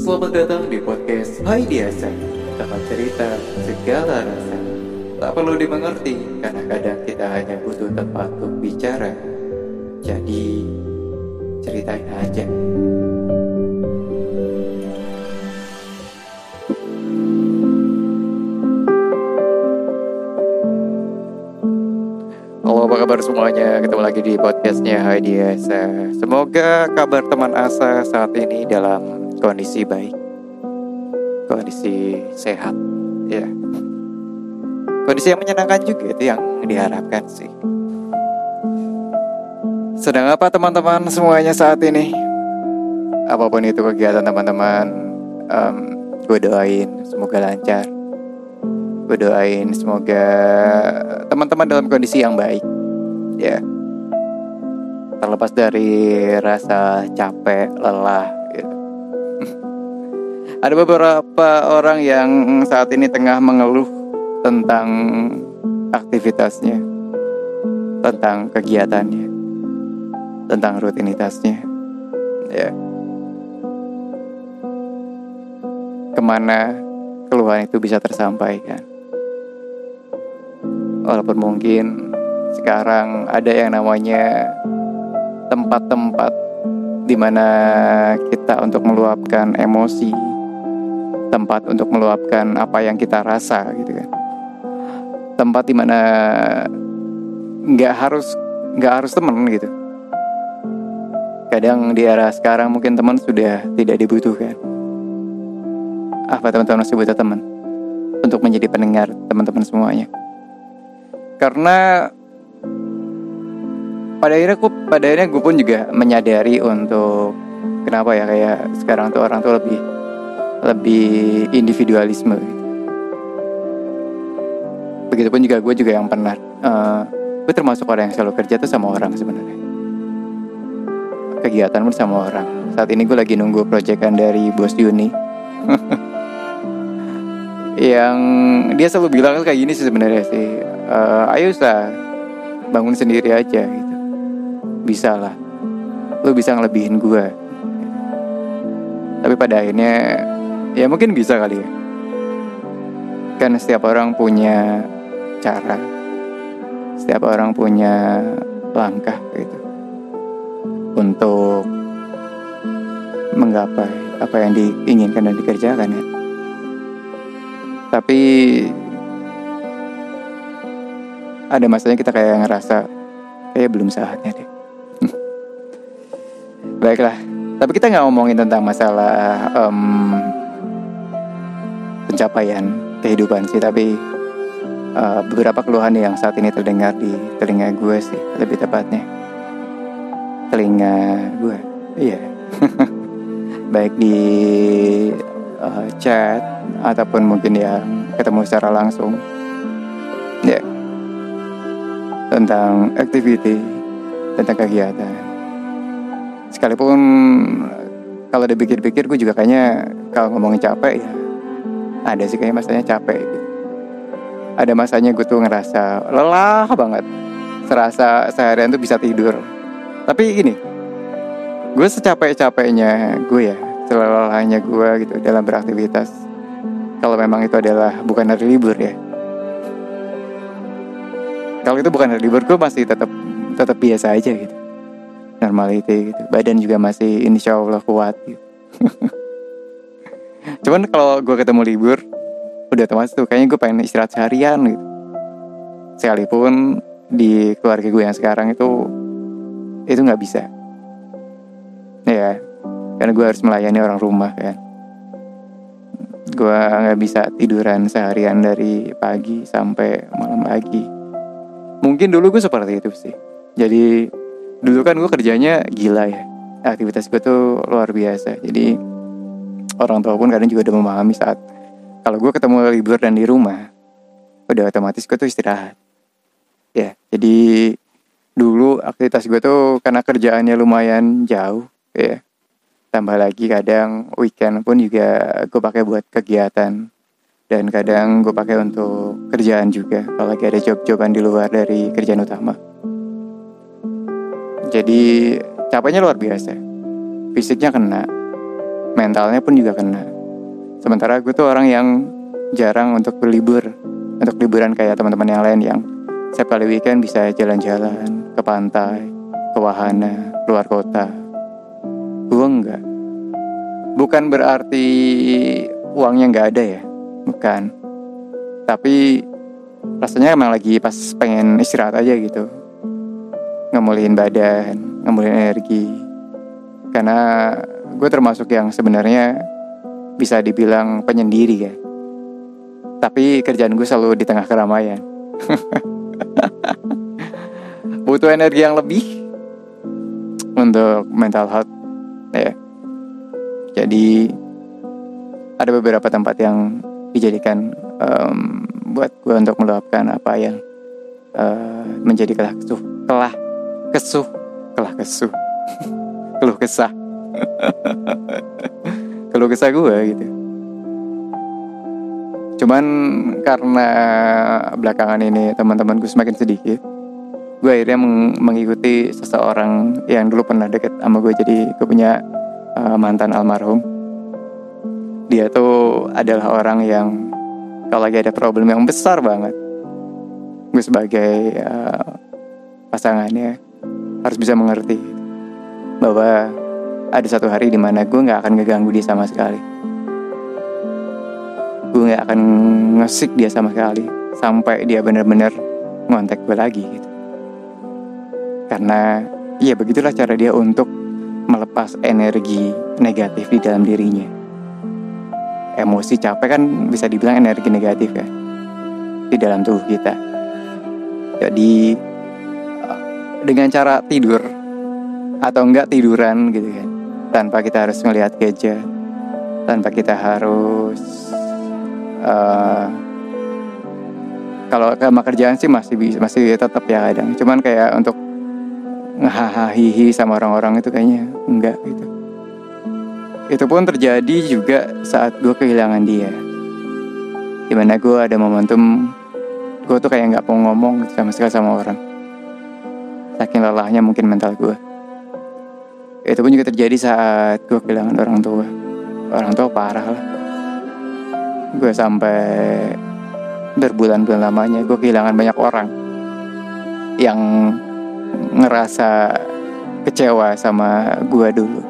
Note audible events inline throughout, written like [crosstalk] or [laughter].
Selamat datang di podcast Hai Biasa Tempat cerita segala rasa. Tak perlu dimengerti Karena kadang kita hanya butuh tempat untuk bicara. Jadi Ceritain aja Halo apa kabar semuanya? Ketemu lagi di podcastnya Hai Biasa Semoga kabar teman Asa saat ini dalam kondisi baik. Kondisi sehat Ya. Kondisi yang menyenangkan juga itu yang diharapkan sih. Sedang apa teman-teman semuanya saat ini? Apa pun itu kegiatan teman-teman um, Gue doain semoga lancar Gue doain semoga teman-teman dalam kondisi yang baik. Ya. Terlepas dari rasa capek, lelah gitu. [laughs] Ada beberapa orang yang saat ini tengah mengeluh tentang aktivitasnya Tentang kegiatannya Tentang rutinitasnya. Ya. Ke mana keluhan itu bisa tersampaikan Walaupun mungkin sekarang ada yang namanya tempat-tempat di mana kita untuk meluapkan emosi, tempat untuk meluapkan apa yang kita rasa gitu kan. Tempat di mana nggak harus nggak harus temen gitu. Kadang di era sekarang mungkin teman sudah tidak dibutuhkan. Apa teman-teman masih butuh teman untuk menjadi pendengar teman-teman semuanya? Karena pada akhirnya gue pada akhirnya gue pun juga menyadari untuk kenapa ya kayak sekarang tuh orang tuh lebih lebih individualisme gitu. Begitupun juga gue juga yang pernah uh, gue termasuk orang yang selalu kerja tuh sama orang sebenarnya. Kegiatan pun sama orang. Saat ini gue lagi nunggu proyekan dari bos Yuni. [laughs] yang dia selalu bilang kayak gini sih sebenarnya sih uh, ayo sa bangun sendiri aja gitu. Bisa lah lu bisa ngelebihin gue tapi pada akhirnya ya mungkin bisa kali ya. Kan setiap orang punya cara setiap orang punya langkah gitu untuk menggapai apa yang diinginkan dan dikerjakan ya. Tapi ada masanya kita kayak ngerasa kayak belum saatnya deh. Baiklah, tapi kita nggak ngomongin tentang masalah um, pencapaian kehidupan sih, tapi uh, beberapa keluhan yang saat ini terdengar di telinga gue sih, lebih tepatnya telinga gue, iya. [laughs] Baik di uh, chat ataupun mungkin yang ketemu secara langsung ya yeah. Tentang activity tentang kegiatan. Sekalipun kalau dipikir-pikir gue juga kayaknya kalau ngomongin capek ya ada sih kayaknya masanya capek gitu. ada masanya gue tuh ngerasa lelah banget. Serasa seharian tuh bisa tidur. Tapi gini gue secapek-capeknya gue ya selelahnya gue gitu dalam beraktivitas kalau memang itu adalah bukan hari libur ya kalau itu bukan hari libur gue masih tetap tetap biasa aja gitu. Normality gitu. Badan juga masih insya Allah kuat gitu. [laughs] Cuman kalau gue ketemu libur udah otomatis tuh kayaknya gue pengen istirahat seharian gitu. Sekalipun di keluarga gue yang sekarang itu itu nggak bisa. Ya karena gue harus melayani orang rumah kan. Gue nggak bisa tiduran seharian dari pagi sampai malam pagi mungkin dulu gue seperti itu sih. Jadi dulu kan gue kerjanya gila ya. Aktivitas gue tuh luar biasa. Jadi orang tua pun kadang juga udah memahami saat kalau gue ketemu libur dan di rumah udah otomatis gue tuh istirahat. Ya jadi dulu aktivitas gue tuh karena kerjaannya lumayan jauh ya. Tambah lagi kadang weekend pun juga gue pakai buat kegiatan dan kadang gue pakai untuk kerjaan juga kalau lagi ada job-joban di luar dari kerjaan utama. Jadi capeknya luar biasa. Fisiknya kena mentalnya pun juga kena. Sementara gue tuh orang yang jarang untuk berlibur untuk liburan kayak teman-teman yang lain yang setiap kali weekend bisa jalan-jalan ke pantai ke wahana luar kota. Gue enggak. Bukan berarti uangnya nggak ada ya bukan. Tapi rasanya emang lagi pas pengen istirahat aja gitu. Ngemulihin badan ngemulihin energi. Karena gue termasuk yang sebenarnya bisa dibilang penyendiri ya. Tapi kerjaan gue selalu di tengah keramaian. [laughs] Butuh energi yang lebih untuk mental health ya. Jadi ada beberapa tempat yang dijadikan um, buat gue untuk meluapkan apa yang uh, menjadi kelah kesuh kelah kesuh kelah kesuh [laughs] keluh kesah. [laughs] Keluh kesah gue gitu. Cuman karena belakangan ini teman-teman gue semakin sedikit gue akhirnya meng mengikuti seseorang yang dulu pernah deket sama gue jadi gue punya uh, mantan almarhum dia tuh adalah orang yang kalau lagi ada problem yang besar banget. Gue sebagai uh, pasangannya harus bisa mengerti bahwa ada satu hari di mana gue nggak akan ngeganggu dia sama sekali. Gue nggak akan ngesik dia sama sekali sampai dia benar-benar ngontek gue lagi gitu. Karena ya begitulah cara dia untuk melepas energi negatif di dalam dirinya emosi capek kan bisa dibilang energi negatif ya di dalam tubuh kita. Jadi eh, dengan cara tidur atau enggak tiduran gitu kan, tanpa kita harus melihat gadget, tanpa kita harus uh, kalau sama kerjaan sih masih masih tetap ya kadang, cuman kayak untuk ngehahahihi sama orang-orang itu kayaknya enggak gitu. Itu pun terjadi juga saat gue kehilangan dia. Di mana gue ada momentum gue tuh kayak nggak mau ngomong sama sekali sama orang. Saking lelahnya mungkin mental gue. Itu pun juga terjadi saat gue kehilangan orang tua. Orang tua parah lah. Gue sampai berbulan-bulan lamanya gue kehilangan banyak orang yang ngerasa kecewa sama gue dulu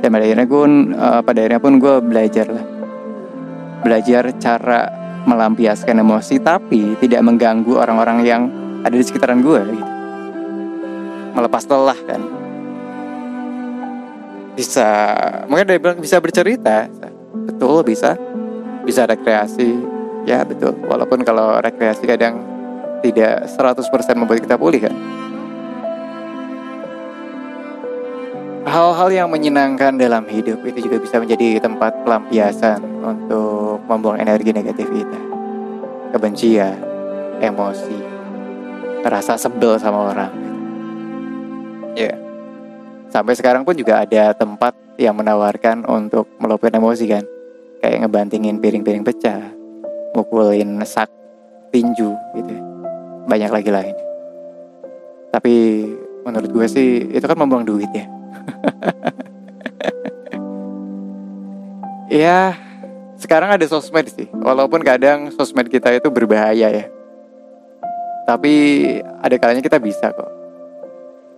dan pada akhirnya gue uh, pada akhirnya pun gue belajar lah. Belajar cara melampiaskan emosi tapi tidak mengganggu orang-orang yang ada di sekitaran gue gitu. Melepas lelah kan. Bisa mungkin dari bilang bisa bercerita. Betul bisa. Bisa rekreasi. Ya betul. Walaupun kalau rekreasi kadang tidak 100% membuat kita pulih kan Hal-hal yang menyenangkan dalam hidup itu juga bisa menjadi tempat pelampiasan untuk membuang energi negatif kita. Kebencian, emosi, rasa sebel sama orang. Ya. Yeah. Sampai sekarang pun juga ada tempat yang menawarkan untuk meluapkan emosi kan. Kayak ngebantingin piring-piring pecah, mukulin sak tinju gitu. Banyak lagi lain. Tapi menurut gue sih itu kan membuang duit ya [laughs] ya sekarang ada sosmed sih. Walaupun kadang sosmed kita itu berbahaya ya. Tapi ada kalanya kita bisa kok.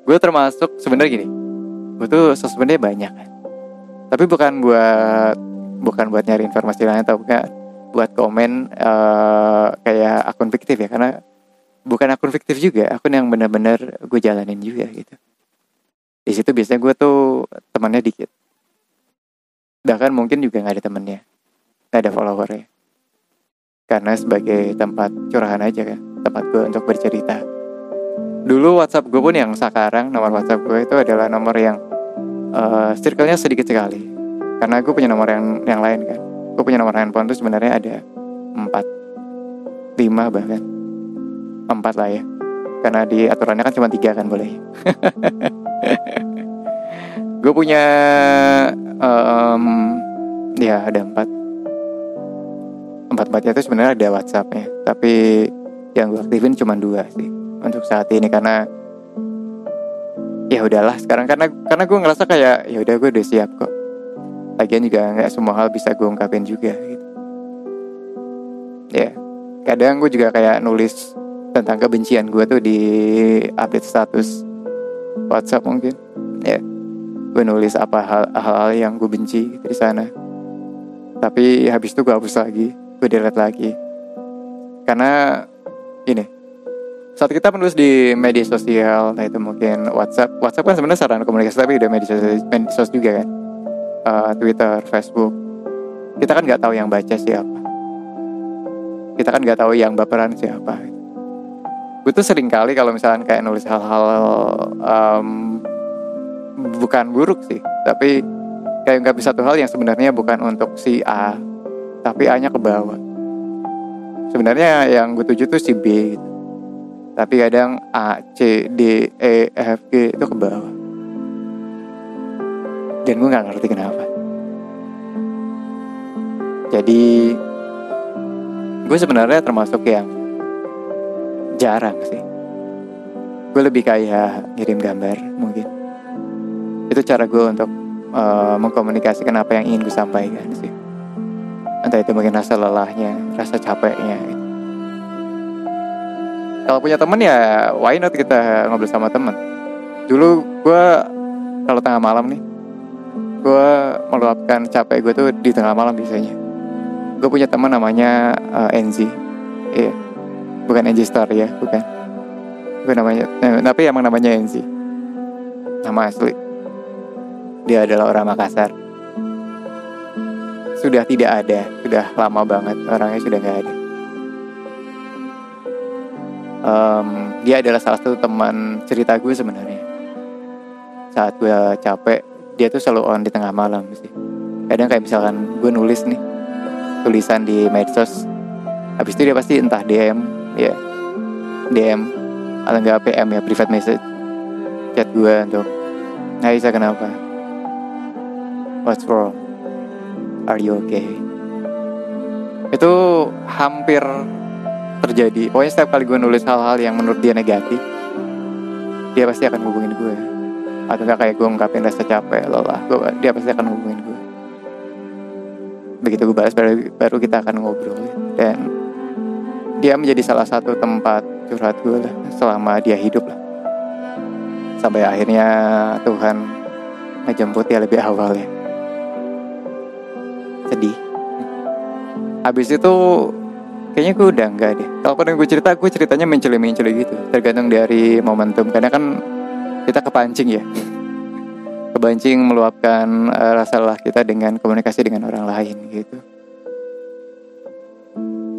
Gue termasuk sebenarnya gini gue tuh sosmednya banyak. Tapi bukan buat bukan buat nyari informasi lain atau bukan buat komen uh, kayak akun fiktif ya. Karena bukan akun fiktif juga akun yang benar-benar gue jalanin juga gitu di situ biasanya gue tuh temannya dikit. Bahkan mungkin juga nggak ada temennya. Nggak ada followernya. Karena sebagai tempat curahan aja kan. Tempat gue untuk bercerita. Dulu WhatsApp gue pun yang sekarang nomor WhatsApp gue itu adalah nomor yang uh, circle-nya sedikit sekali. Karena gue punya nomor yang yang lain kan. Gue punya nomor handphone tuh sebenarnya ada empat lima bahkan. Empat lah ya karena di aturannya kan cuma tiga kan boleh. [laughs] Gue punya um, ya ada empat. Empat empatnya itu sebenarnya ada WhatsAppnya. Tapi yang gue aktifin cuma dua sih untuk saat ini. Karena ya udahlah sekarang karena karena gue ngerasa kayak ya udah gue udah siap kok. Lagian juga nggak semua hal bisa gue ungkapin juga gitu. Ya kadang gue juga kayak nulis tentang kebencian gue tuh di update status WhatsApp mungkin. Ya gue nulis apa hal hal yang gue benci di sana. Tapi habis itu gue hapus lagi gue delete lagi. Karena ini saat kita menulis di media sosial nah itu mungkin WhatsApp WhatsApp kan sebenarnya sarana komunikasi tapi udah media sosial, media sosial juga kan? Uh, Twitter Facebook. Kita kan nggak tahu yang baca siapa. Kita kan nggak tahu yang baperan siapa gue tuh sering kali kalau misalnya kayak nulis hal-hal um, bukan buruk sih tapi kayak nggak bisa satu hal yang sebenarnya bukan untuk si A tapi A nya ke bawah. Sebenarnya yang gue tuju tuh si B. Gitu. tapi kadang A C D E F G itu ke bawah. Dan gue nggak ngerti kenapa. Jadi gue sebenarnya termasuk yang jarang sih. Gue lebih kayak ngirim gambar mungkin. Itu cara gue untuk uh, mengkomunikasikan apa yang ingin gue sampaikan sih. Entah itu mungkin rasa lelahnya rasa capeknya. Kalau punya temen ya why not kita ngobrol sama temen? Dulu gue kalau tengah malam nih gue meluapkan capek gue tuh di tengah malam biasanya. Gue punya teman namanya uh, Enzi. Iya bukan Enzi Star ya bukan. Bukan namanya eh, tapi emang namanya Enzi nama asli. Dia adalah orang Makassar. Sudah tidak ada sudah lama banget orangnya sudah nggak ada. Um, dia adalah salah satu teman cerita gue sebenarnya. Saat gue capek dia tuh selalu on di tengah malam sih. Kadang kayak misalkan gue nulis nih tulisan di medsos. Habis itu dia pasti entah DM ya DM atau enggak PM ya private message. Chat gue untuk Hai Isa kenapa. What's wrong? Are you okay? Itu hampir terjadi. Pokoknya setiap kali gue nulis hal-hal yang menurut dia negatif Dia pasti akan hubungin gue Atau enggak kayak gue ngungkapin rasa capek lelah gue, Dia pasti akan hubungin gue Begitu gue balas baru, baru kita akan ngobrol Dan dia menjadi salah satu tempat curhat gue lah selama dia hidup lah. Sampai akhirnya Tuhan ngejemput dia lebih awal ya. Sedih. Habis itu kayaknya gue udah enggak deh. Kalau pernah gue cerita gue ceritanya menceli-menceli gitu. Tergantung dari momentum. Karena kan kita kepancing ya. Kepancing meluapkan uh, rasa lelah kita dengan komunikasi dengan orang lain gitu.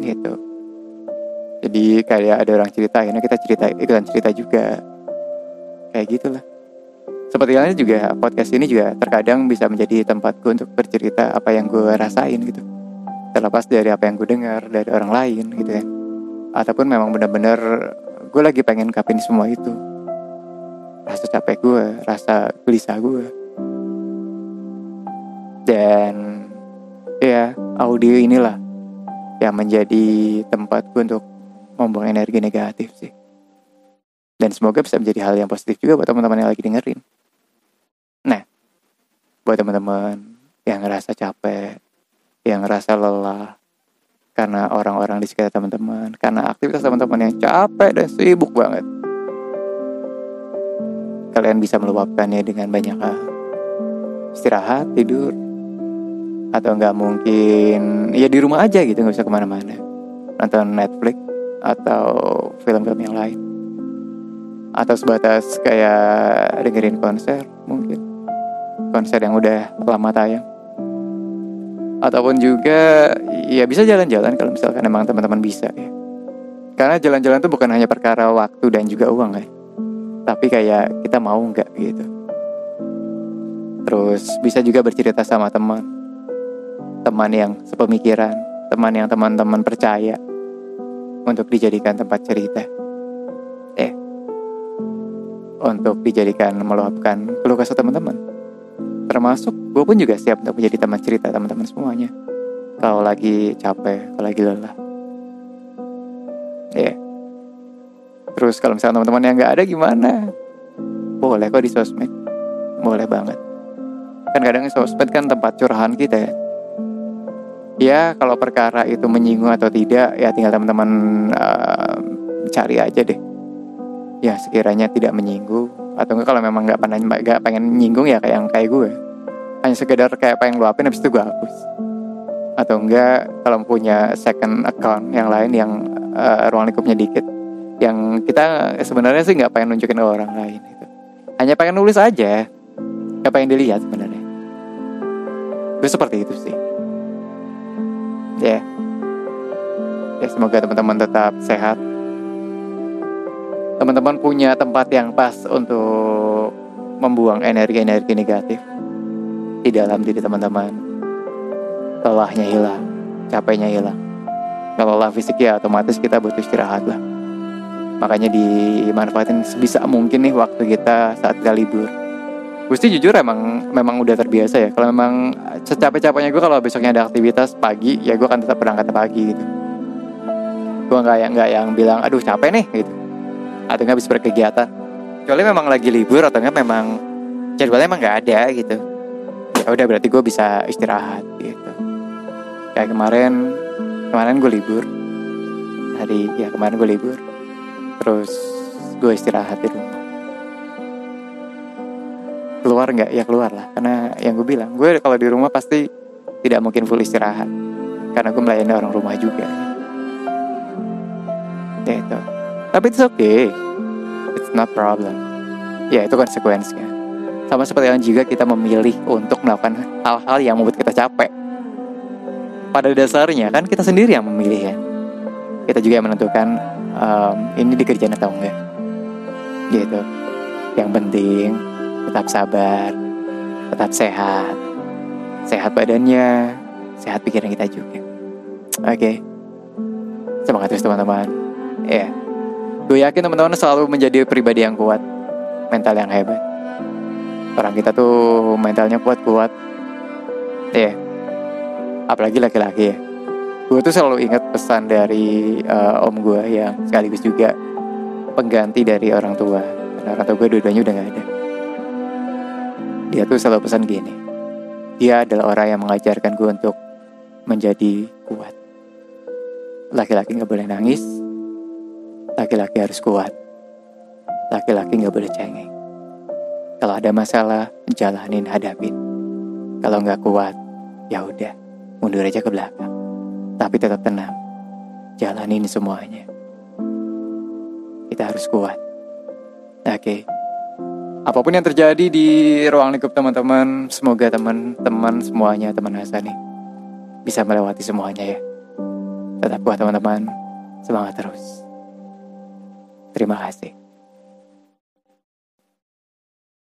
Gitu jadi kayak ada orang cerita akhirnya kita cerita ikutan cerita juga. Kayak gitulah. Seperti halnya juga podcast ini juga terkadang bisa menjadi tempatku untuk bercerita apa yang gue rasain gitu. Terlepas dari apa yang gue dengar dari orang lain gitu kan ataupun memang benar-benar gue lagi pengen kapin semua itu. Rasa capek gue rasa gelisah gue dan ya audio inilah yang menjadi tempatku untuk membuang energi negatif sih. Dan semoga bisa menjadi hal yang positif juga buat teman-teman yang lagi dengerin. Nah, buat teman-teman yang ngerasa capek, yang ngerasa lelah, karena orang-orang di sekitar teman-teman, karena aktivitas teman-teman yang capek dan sibuk banget. Kalian bisa meluapkannya dengan banyak hal. Istirahat, tidur, atau nggak mungkin ya di rumah aja gitu nggak usah ke mana-mana nonton Netflix atau film-film yang lain. Atau sebatas kayak dengerin konser mungkin. Konser yang udah lama tayang. Ataupun juga ya bisa jalan-jalan kalau misalkan emang teman-teman bisa ya. Karena jalan-jalan itu bukan hanya perkara waktu dan juga uang kan tapi kayak kita mau nggak gitu. Terus bisa juga bercerita sama teman. Teman yang sepemikiran teman yang teman-teman percaya untuk dijadikan tempat cerita. Eh, untuk dijadikan meluapkan keluh kesah teman-teman. Termasuk gue pun juga siap untuk menjadi teman cerita teman-teman semuanya. Kalau lagi capek, kalau lagi lelah. Ya. Terus kalau misalnya teman-teman yang nggak ada gimana? Boleh kok di sosmed. Boleh banget. kan kadang sosmed kan tempat curahan kita ya ya kalau perkara itu menyinggung atau tidak ya tinggal teman-teman uh, cari aja deh. Ya sekiranya tidak menyinggung atau enggak kalau memang nggak pernah nggak pengen nyinggung ya kayak yang kayak gue. Hanya sekedar kayak pengen luapin habis itu gue hapus. Atau enggak kalau punya second account yang lain yang uh, ruang lingkupnya dikit yang kita sebenarnya sih nggak pengen nunjukin ke orang lain gitu. hanya pengen nulis aja. Nggak pengen dilihat sebenarnya. Gue seperti itu sih ya. Yeah. ya semoga teman-teman tetap sehat. Teman-teman punya tempat yang pas untuk membuang energi-energi negatif di dalam diri teman-teman. Lelahnya hilang capeknya hilang. Kalau lelah fisik ya otomatis kita butuh istirahat lah. Makanya dimanfaatin sebisa mungkin nih waktu kita saat kita libur Gusti jujur emang memang udah terbiasa ya. Kalau memang secapek-capeknya gue kalau besoknya ada aktivitas pagi ya gue akan tetap berangkat pagi gitu. Gue nggak yang nggak yang bilang aduh capek nih gitu. Atau nggak bisa berkegiatan. Kecuali memang lagi libur atau nggak memang jadwalnya emang nggak ada gitu. Ya udah berarti gue bisa istirahat gitu. Kayak kemarin kemarin gue libur. Hari ya kemarin gue libur. Terus gue istirahat di rumah keluar nggak? Ya keluar lah. Karena yang gue bilang gue kalau di rumah pasti tidak mungkin full istirahat. Karena gue melayani orang rumah juga. Ya itu. Tapi itu oke okay. It's not problem. Ya itu konsekuensinya. Sama seperti yang juga kita memilih untuk melakukan hal-hal yang membuat kita capek. Pada dasarnya kan kita sendiri yang memilih ya. Kita juga yang menentukan um, Ini dikerjain atau enggak. Gitu. Yang penting Tetap sabar Tetap sehat Sehat badannya Sehat pikiran kita juga Oke okay. Semangat terus teman-teman Ya yeah. Gue yakin teman-teman selalu menjadi pribadi yang kuat, mental yang hebat. Orang kita tuh mentalnya kuat-kuat. Ya, yeah. apalagi laki-laki ya. Gue tuh selalu ingat pesan dari uh, om gue yang sekaligus juga pengganti dari orang tua. Karena orang tua gue dua-duanya udah gak ada. Dia tuh selalu pesan gini. Dia adalah orang yang mengajarkan gue untuk menjadi kuat. Laki-laki gak boleh nangis, Laki-laki harus kuat. Laki-laki nggak boleh cengeng. Kalau ada masalah, jalanin hadapin. Kalau nggak kuat, ya udah, mundur aja ke belakang. Tapi tetap tenang. Jalanin semuanya. Kita harus kuat. Oke. Okay. Apa pun yang terjadi di ruang lingkup teman-teman, semoga teman-teman semuanya, teman Hasan nih, bisa melewati semuanya ya. Tetap kuat teman-teman, semangat terus. Terima kasih.